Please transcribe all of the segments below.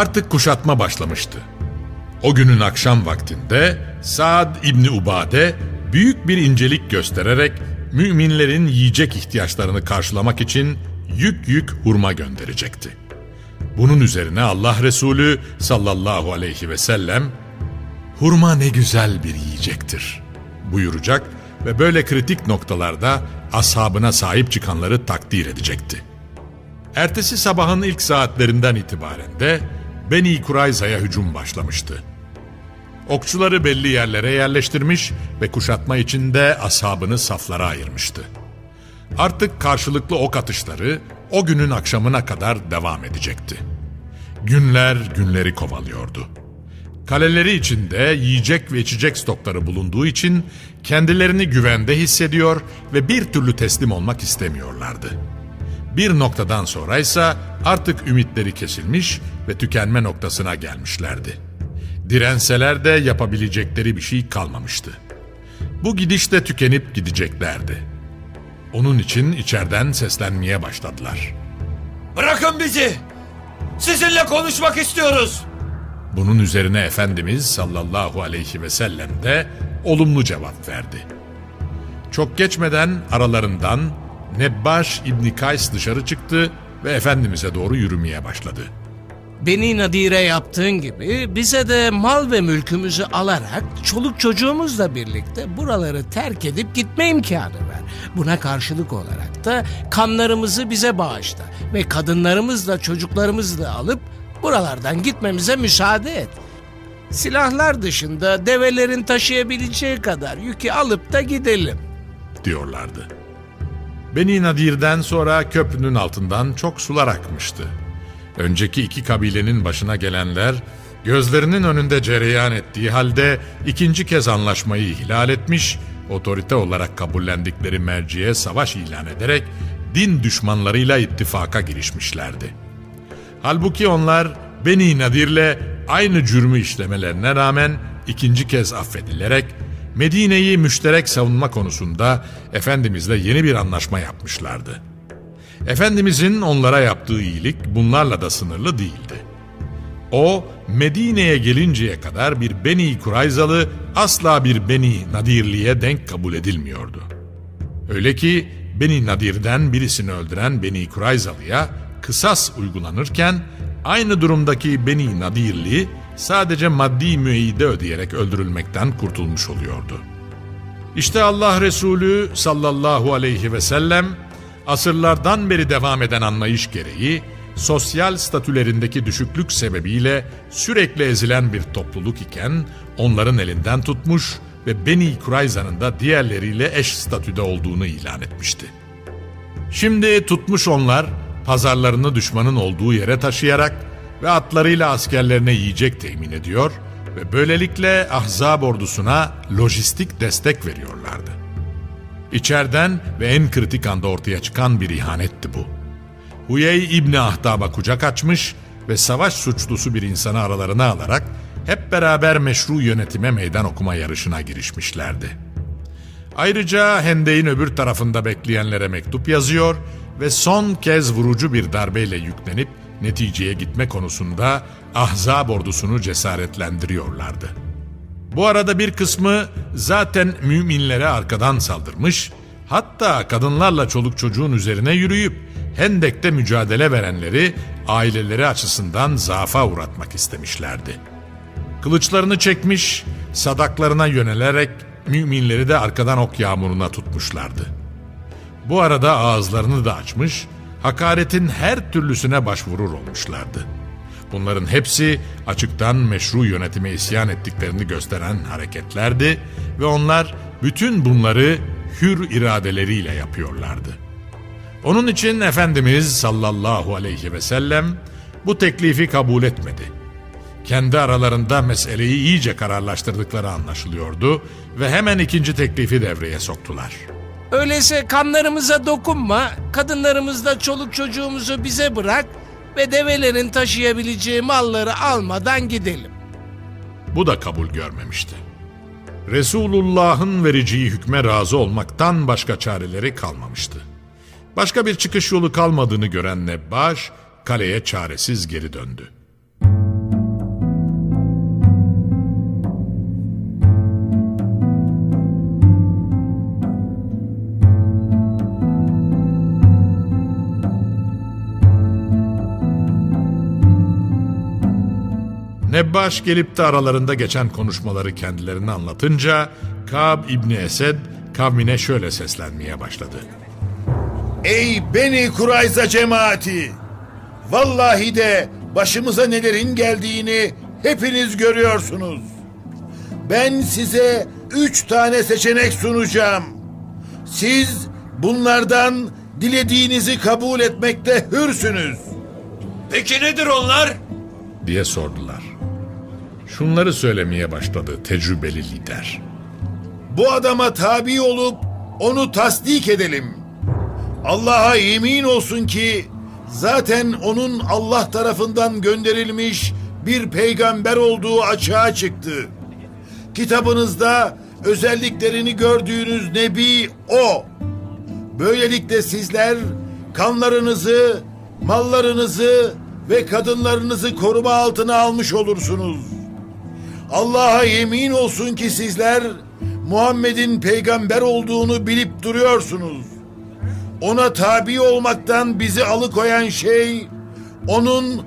Artık kuşatma başlamıştı. O günün akşam vaktinde Saad İbni Ubade büyük bir incelik göstererek müminlerin yiyecek ihtiyaçlarını karşılamak için yük yük hurma gönderecekti. Bunun üzerine Allah Resulü sallallahu aleyhi ve sellem hurma ne güzel bir yiyecektir buyuracak ve böyle kritik noktalarda ashabına sahip çıkanları takdir edecekti. Ertesi sabahın ilk saatlerinden itibaren de Beni Kurayza'ya hücum başlamıştı. Okçuları belli yerlere yerleştirmiş ve kuşatma içinde ashabını saflara ayırmıştı. Artık karşılıklı ok atışları o günün akşamına kadar devam edecekti. Günler günleri kovalıyordu. Kaleleri içinde yiyecek ve içecek stokları bulunduğu için kendilerini güvende hissediyor ve bir türlü teslim olmak istemiyorlardı. Bir noktadan sonra ise artık ümitleri kesilmiş ve tükenme noktasına gelmişlerdi. Direnseler de yapabilecekleri bir şey kalmamıştı. Bu gidişte tükenip gideceklerdi. Onun için içeriden seslenmeye başladılar. Bırakın bizi! Sizinle konuşmak istiyoruz! Bunun üzerine Efendimiz sallallahu aleyhi ve sellem de olumlu cevap verdi. Çok geçmeden aralarından Nebbaş İbni Kays dışarı çıktı ve Efendimiz'e doğru yürümeye başladı. Beni Nadire yaptığın gibi bize de mal ve mülkümüzü alarak çoluk çocuğumuzla birlikte buraları terk edip gitme imkanı ver. Buna karşılık olarak da kanlarımızı bize bağışla ve kadınlarımızla çocuklarımızla alıp buralardan gitmemize müsaade et. Silahlar dışında develerin taşıyabileceği kadar yükü alıp da gidelim. diyorlardı. Beni Nadir'den sonra köprünün altından çok sular akmıştı. Önceki iki kabilenin başına gelenler gözlerinin önünde cereyan ettiği halde ikinci kez anlaşmayı ihlal etmiş, otorite olarak kabullendikleri merciye savaş ilan ederek din düşmanlarıyla ittifaka girişmişlerdi. Halbuki onlar Beni Nadir'le aynı cürmü işlemelerine rağmen ikinci kez affedilerek Medine'yi müşterek savunma konusunda Efendimizle yeni bir anlaşma yapmışlardı. Efendimizin onlara yaptığı iyilik bunlarla da sınırlı değildi. O Medine'ye gelinceye kadar bir Beni Kurayzalı asla bir Beni Nadirli'ye denk kabul edilmiyordu. Öyle ki Beni Nadir'den birisini öldüren Beni Kurayzalı'ya kısas uygulanırken aynı durumdaki Beni Nadirli sadece maddi müeyyide ödeyerek öldürülmekten kurtulmuş oluyordu. İşte Allah Resulü sallallahu aleyhi ve sellem asırlardan beri devam eden anlayış gereği sosyal statülerindeki düşüklük sebebiyle sürekli ezilen bir topluluk iken onların elinden tutmuş ve Beni Kurayza'nın da diğerleriyle eş statüde olduğunu ilan etmişti. Şimdi tutmuş onlar pazarlarını düşmanın olduğu yere taşıyarak ve atlarıyla askerlerine yiyecek temin ediyor ve böylelikle Ahzab ordusuna lojistik destek veriyorlardı. İçeriden ve en kritik anda ortaya çıkan bir ihanetti bu. Huyey İbni Ahtab'a kucak açmış ve savaş suçlusu bir insanı aralarına alarak hep beraber meşru yönetime meydan okuma yarışına girişmişlerdi. Ayrıca Hende'in öbür tarafında bekleyenlere mektup yazıyor ve son kez vurucu bir darbeyle yüklenip neticeye gitme konusunda Ahzab ordusunu cesaretlendiriyorlardı. Bu arada bir kısmı zaten müminlere arkadan saldırmış, hatta kadınlarla çoluk çocuğun üzerine yürüyüp Hendek'te mücadele verenleri aileleri açısından zaafa uğratmak istemişlerdi. Kılıçlarını çekmiş, sadaklarına yönelerek müminleri de arkadan ok yağmuruna tutmuşlardı. Bu arada ağızlarını da açmış, hakaretin her türlüsüne başvurur olmuşlardı. Bunların hepsi açıktan meşru yönetime isyan ettiklerini gösteren hareketlerdi ve onlar bütün bunları hür iradeleriyle yapıyorlardı. Onun için Efendimiz sallallahu aleyhi ve sellem bu teklifi kabul etmedi. Kendi aralarında meseleyi iyice kararlaştırdıkları anlaşılıyordu ve hemen ikinci teklifi devreye soktular. Öyleyse kanlarımıza dokunma, kadınlarımızda çoluk çocuğumuzu bize bırak ve develerin taşıyabileceği malları almadan gidelim. Bu da kabul görmemişti. Resulullah'ın vereceği hükme razı olmaktan başka çareleri kalmamıştı. Başka bir çıkış yolu kalmadığını gören Nebbaş, kaleye çaresiz geri döndü. Nebbaş gelip de aralarında geçen konuşmaları kendilerine anlatınca Kab İbni Esed kavmine şöyle seslenmeye başladı. Ey Beni Kurayza cemaati! Vallahi de başımıza nelerin geldiğini hepiniz görüyorsunuz. Ben size üç tane seçenek sunacağım. Siz bunlardan dilediğinizi kabul etmekte hürsünüz. Peki nedir onlar? diye sordular. Şunları söylemeye başladı tecrübeli lider. Bu adama tabi olup onu tasdik edelim. Allah'a yemin olsun ki zaten onun Allah tarafından gönderilmiş bir peygamber olduğu açığa çıktı. Kitabınızda özelliklerini gördüğünüz nebi o. Böylelikle sizler kanlarınızı, mallarınızı ve kadınlarınızı koruma altına almış olursunuz. Allah'a yemin olsun ki sizler Muhammed'in peygamber olduğunu bilip duruyorsunuz. Ona tabi olmaktan bizi alıkoyan şey onun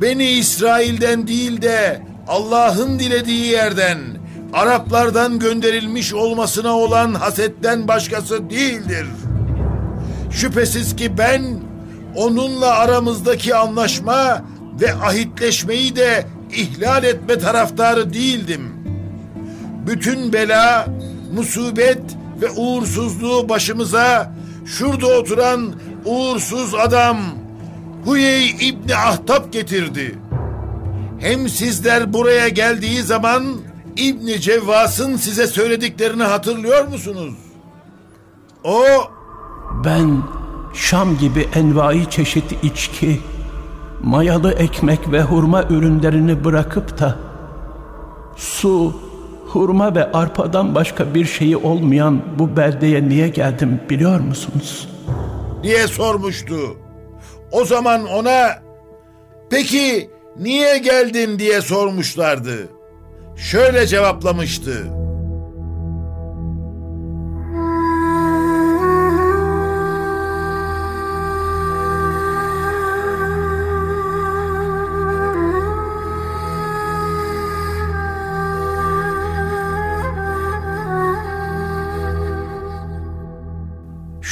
Beni İsrail'den değil de Allah'ın dilediği yerden Araplardan gönderilmiş olmasına olan hasetten başkası değildir. Şüphesiz ki ben onunla aramızdaki anlaşma ve ahitleşmeyi de ihlal etme taraftarı değildim. Bütün bela, musibet ve uğursuzluğu başımıza şurada oturan uğursuz adam Huyey İbni Ahtap getirdi. Hem sizler buraya geldiği zaman İbni Cevvas'ın size söylediklerini hatırlıyor musunuz? O Ben Şam gibi envai çeşit içki, mayalı ekmek ve hurma ürünlerini bırakıp da su, hurma ve arpadan başka bir şeyi olmayan bu beldeye niye geldim biliyor musunuz? diye sormuştu. O zaman ona peki niye geldin diye sormuşlardı. Şöyle cevaplamıştı.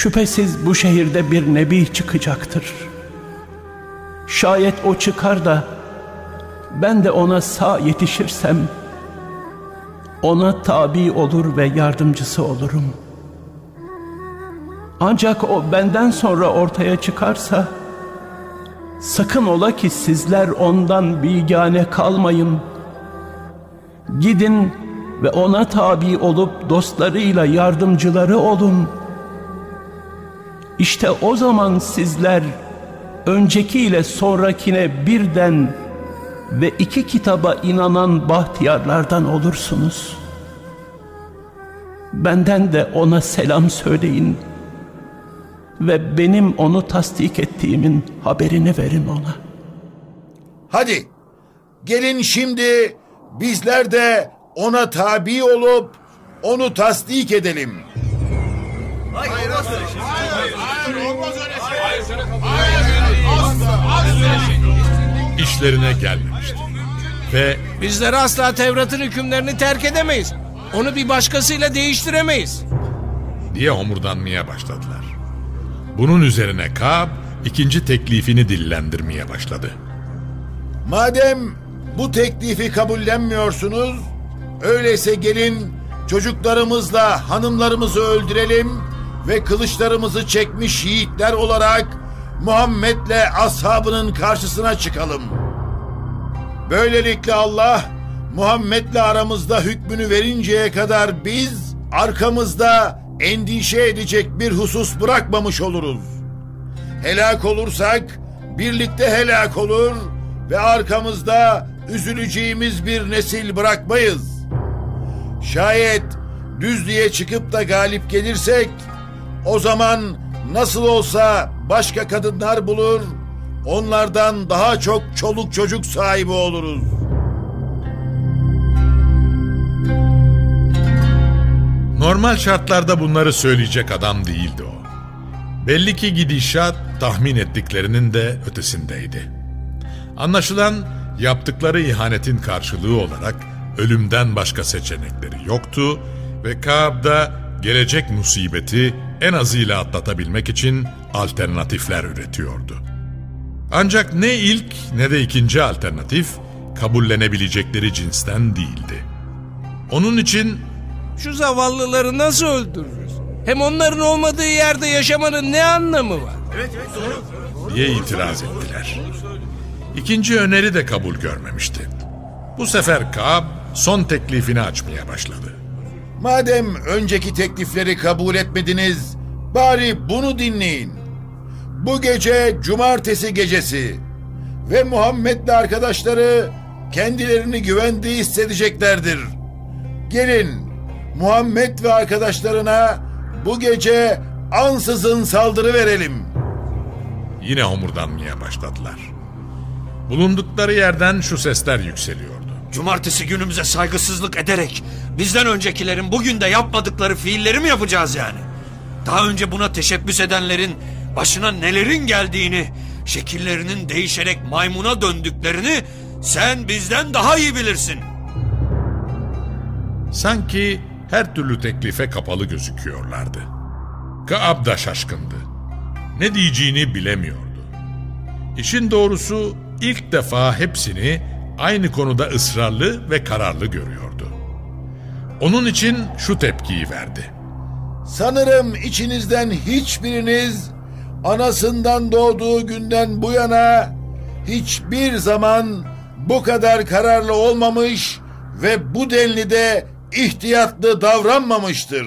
Şüphesiz bu şehirde bir nebi çıkacaktır. Şayet o çıkar da ben de ona sağ yetişirsem ona tabi olur ve yardımcısı olurum. Ancak o benden sonra ortaya çıkarsa sakın ola ki sizler ondan bigane kalmayın. Gidin ve ona tabi olup dostlarıyla yardımcıları olun.'' İşte o zaman sizler önceki ile sonrakine birden ve iki kitaba inanan bahtiyarlardan olursunuz. Benden de ona selam söyleyin ve benim onu tasdik ettiğimin haberini verin ona. Hadi gelin şimdi bizler de ona tabi olup onu tasdik edelim. İşlerine gelmemişti. Ve Bizler asla Tevrat'ın hükümlerini terk edemeyiz. Onu bir başkasıyla değiştiremeyiz. diye homurdanmaya başladılar. Bunun üzerine Kab ikinci teklifini dillendirmeye başladı. Madem bu teklifi kabullenmiyorsunuz, öyleyse gelin çocuklarımızla hanımlarımızı öldürelim ve kılıçlarımızı çekmiş yiğitler olarak Muhammed'le ashabının karşısına çıkalım. Böylelikle Allah Muhammed'le aramızda hükmünü verinceye kadar biz arkamızda endişe edecek bir husus bırakmamış oluruz. Helak olursak birlikte helak olur ve arkamızda üzüleceğimiz bir nesil bırakmayız. Şayet düzlüğe çıkıp da galip gelirsek o zaman nasıl olsa başka kadınlar bulur, onlardan daha çok çoluk çocuk sahibi oluruz. Normal şartlarda bunları söyleyecek adam değildi o. Belli ki gidişat tahmin ettiklerinin de ötesindeydi. Anlaşılan yaptıkları ihanetin karşılığı olarak ölümden başka seçenekleri yoktu ve Kaab da gelecek musibeti en azıyla atlatabilmek için alternatifler üretiyordu. Ancak ne ilk ne de ikinci alternatif kabullenebilecekleri cinsten değildi. Onun için Şu zavallıları nasıl öldürürüz? Hem onların olmadığı yerde yaşamanın ne anlamı var? diye itiraz ettiler. İkinci öneri de kabul görmemişti. Bu sefer Kaab son teklifini açmaya başladı. Madem önceki teklifleri kabul etmediniz, bari bunu dinleyin. Bu gece cumartesi gecesi ve Muhammed'le arkadaşları kendilerini güvende hissedeceklerdir. Gelin Muhammed ve arkadaşlarına bu gece ansızın saldırı verelim. Yine homurdanmaya başladılar. Bulundukları yerden şu sesler yükseliyordu. Cumartesi günümüze saygısızlık ederek bizden öncekilerin bugün de yapmadıkları fiilleri mi yapacağız yani? Daha önce buna teşebbüs edenlerin başına nelerin geldiğini, şekillerinin değişerek maymuna döndüklerini sen bizden daha iyi bilirsin. Sanki her türlü teklife kapalı gözüküyorlardı. Kaab da şaşkındı. Ne diyeceğini bilemiyordu. İşin doğrusu ilk defa hepsini aynı konuda ısrarlı ve kararlı görüyordu. Onun için şu tepkiyi verdi. Sanırım içinizden hiçbiriniz anasından doğduğu günden bu yana hiçbir zaman bu kadar kararlı olmamış ve bu denli de ihtiyatlı davranmamıştır.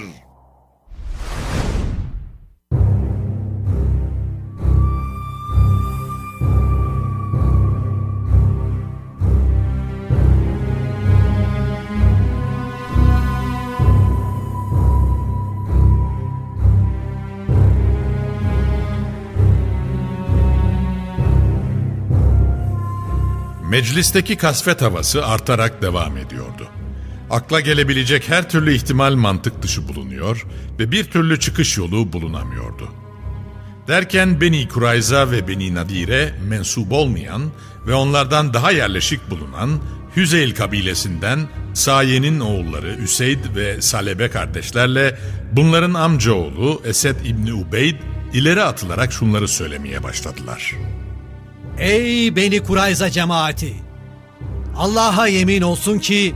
Meclisteki kasvet havası artarak devam ediyordu. Akla gelebilecek her türlü ihtimal mantık dışı bulunuyor ve bir türlü çıkış yolu bulunamıyordu. Derken Beni Kurayza ve Beni Nadire mensup olmayan ve onlardan daha yerleşik bulunan Hüzeyl kabilesinden Saye'nin oğulları Üseyd ve Salebe kardeşlerle bunların amcaoğlu Esed İbni Ubeyd ileri atılarak şunları söylemeye başladılar. Ey Beni Kurayza cemaati! Allah'a yemin olsun ki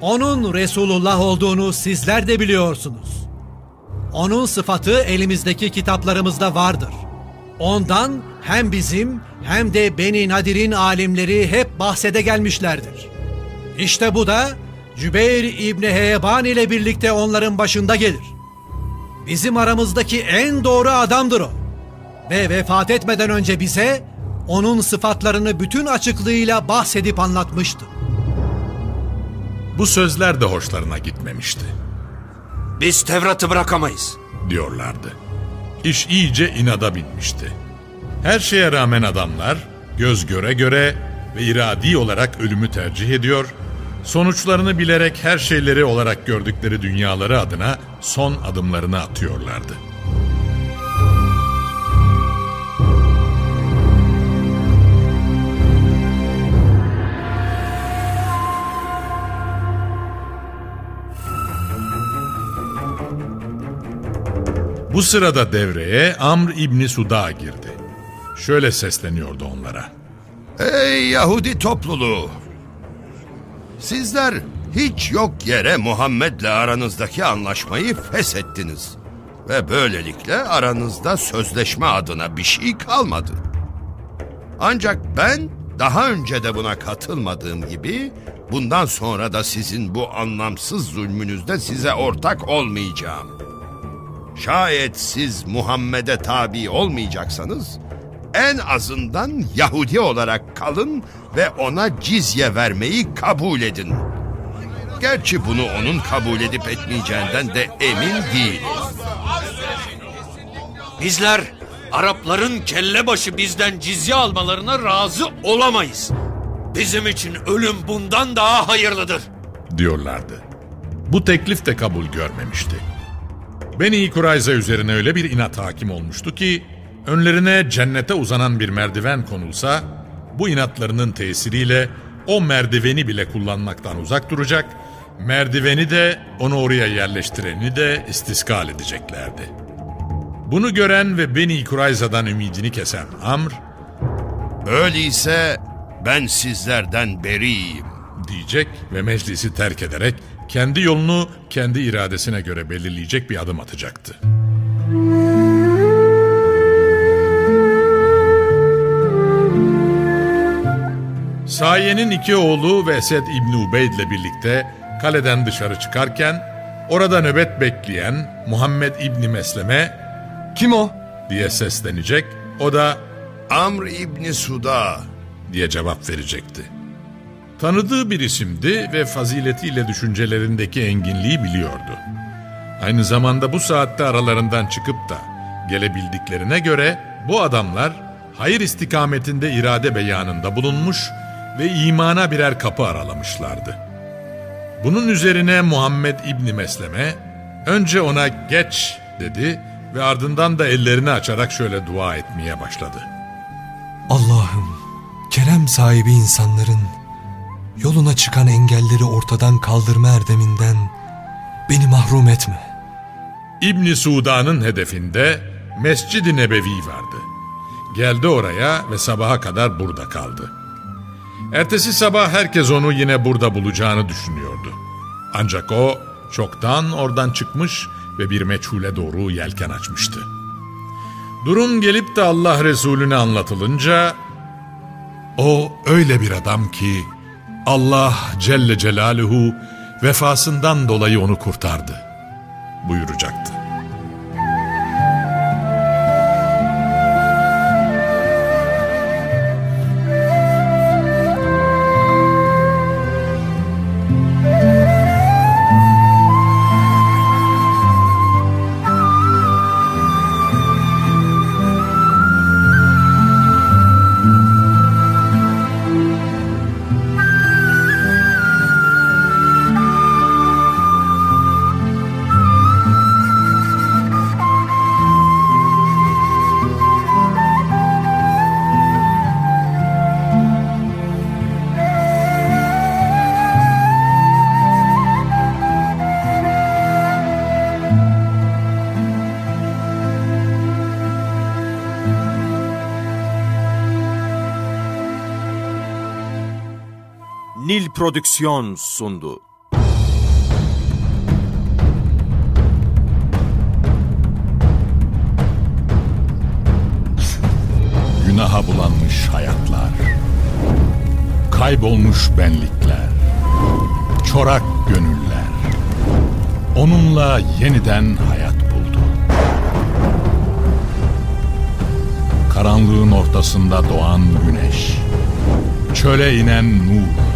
onun Resulullah olduğunu sizler de biliyorsunuz. Onun sıfatı elimizdeki kitaplarımızda vardır. Ondan hem bizim hem de Beni Nadir'in alimleri hep bahsede gelmişlerdir. İşte bu da Cübeyr İbni Heyeban ile birlikte onların başında gelir. Bizim aramızdaki en doğru adamdır o. ve vefat etmeden önce bize onun sıfatlarını bütün açıklığıyla bahsedip anlatmıştı. Bu sözler de hoşlarına gitmemişti. Biz Tevrat'ı bırakamayız. diyorlardı. İş iyice inada binmişti. Her şeye rağmen adamlar göz göre göre ve iradi olarak ölümü tercih ediyor, sonuçlarını bilerek her şeyleri olarak gördükleri dünyaları adına son adımlarını atıyorlardı. Bu sırada devreye Amr İbni Suda girdi. Şöyle sesleniyordu onlara. Ey Yahudi topluluğu! Sizler hiç yok yere Muhammed'le aranızdaki anlaşmayı feshettiniz. Ve böylelikle aranızda sözleşme adına bir şey kalmadı. Ancak ben daha önce de buna katılmadığım gibi bundan sonra da sizin bu anlamsız zulmünüzde size ortak olmayacağım. Şayet siz Muhammed'e tabi olmayacaksanız en azından Yahudi olarak kalın ve ona cizye vermeyi kabul edin. Gerçi bunu onun kabul edip etmeyeceğinden de emin değilim. Bizler Arapların kelle başı bizden cizye almalarına razı olamayız. Bizim için ölüm bundan daha hayırlıdır. diyorlardı. Bu teklif de kabul görmemişti. Beni Kurayza üzerine öyle bir inat hakim olmuştu ki önlerine cennete uzanan bir merdiven konulsa bu inatlarının tesiriyle o merdiveni bile kullanmaktan uzak duracak, merdiveni de onu oraya yerleştireni de istiskal edeceklerdi. Bunu gören ve Beni Kurayza'dan ümidini kesen Amr Öyleyse ben sizlerden beriyim. diyecek ve meclisi terk ederek kendi yolunu kendi iradesine göre belirleyecek bir adım atacaktı. Saye'nin iki oğlu ve Esed İbni Ubeyd ile birlikte kaleden dışarı çıkarken orada nöbet bekleyen Muhammed İbni Mesleme Kim o? diye seslenecek. O da Amr İbni Suda. diye cevap verecekti. Tanıdığı bir isimdi ve faziletiyle düşüncelerindeki enginliği biliyordu. Aynı zamanda bu saatte aralarından çıkıp da gelebildiklerine göre bu adamlar hayır istikametinde irade beyanında bulunmuş ve imana birer kapı aralamışlardı. Bunun üzerine Muhammed İbni Mesleme önce ona geç dedi ve ardından da ellerini açarak şöyle dua etmeye başladı. Allah'ım, kerem sahibi insanların yoluna çıkan engelleri ortadan kaldırma erdeminden beni mahrum etme. İbni Sudan'ın hedefinde Mescid-i Nebevi vardı. Geldi oraya ve sabaha kadar burada kaldı. Ertesi sabah herkes onu yine burada bulacağını düşünüyordu. Ancak o çoktan oradan çıkmış ve bir meçhule doğru yelken açmıştı. Durum gelip de Allah Resulüne anlatılınca o öyle bir adam ki Allah Celle Celaluhu vefasından dolayı onu kurtardı buyuracaktı. Prodüksiyon sundu. Günaha bulanmış hayatlar, kaybolmuş benlikler, çorak gönüller, onunla yeniden hayat buldu. karanlığın ortasında doğan güneş. Çöle inen nur,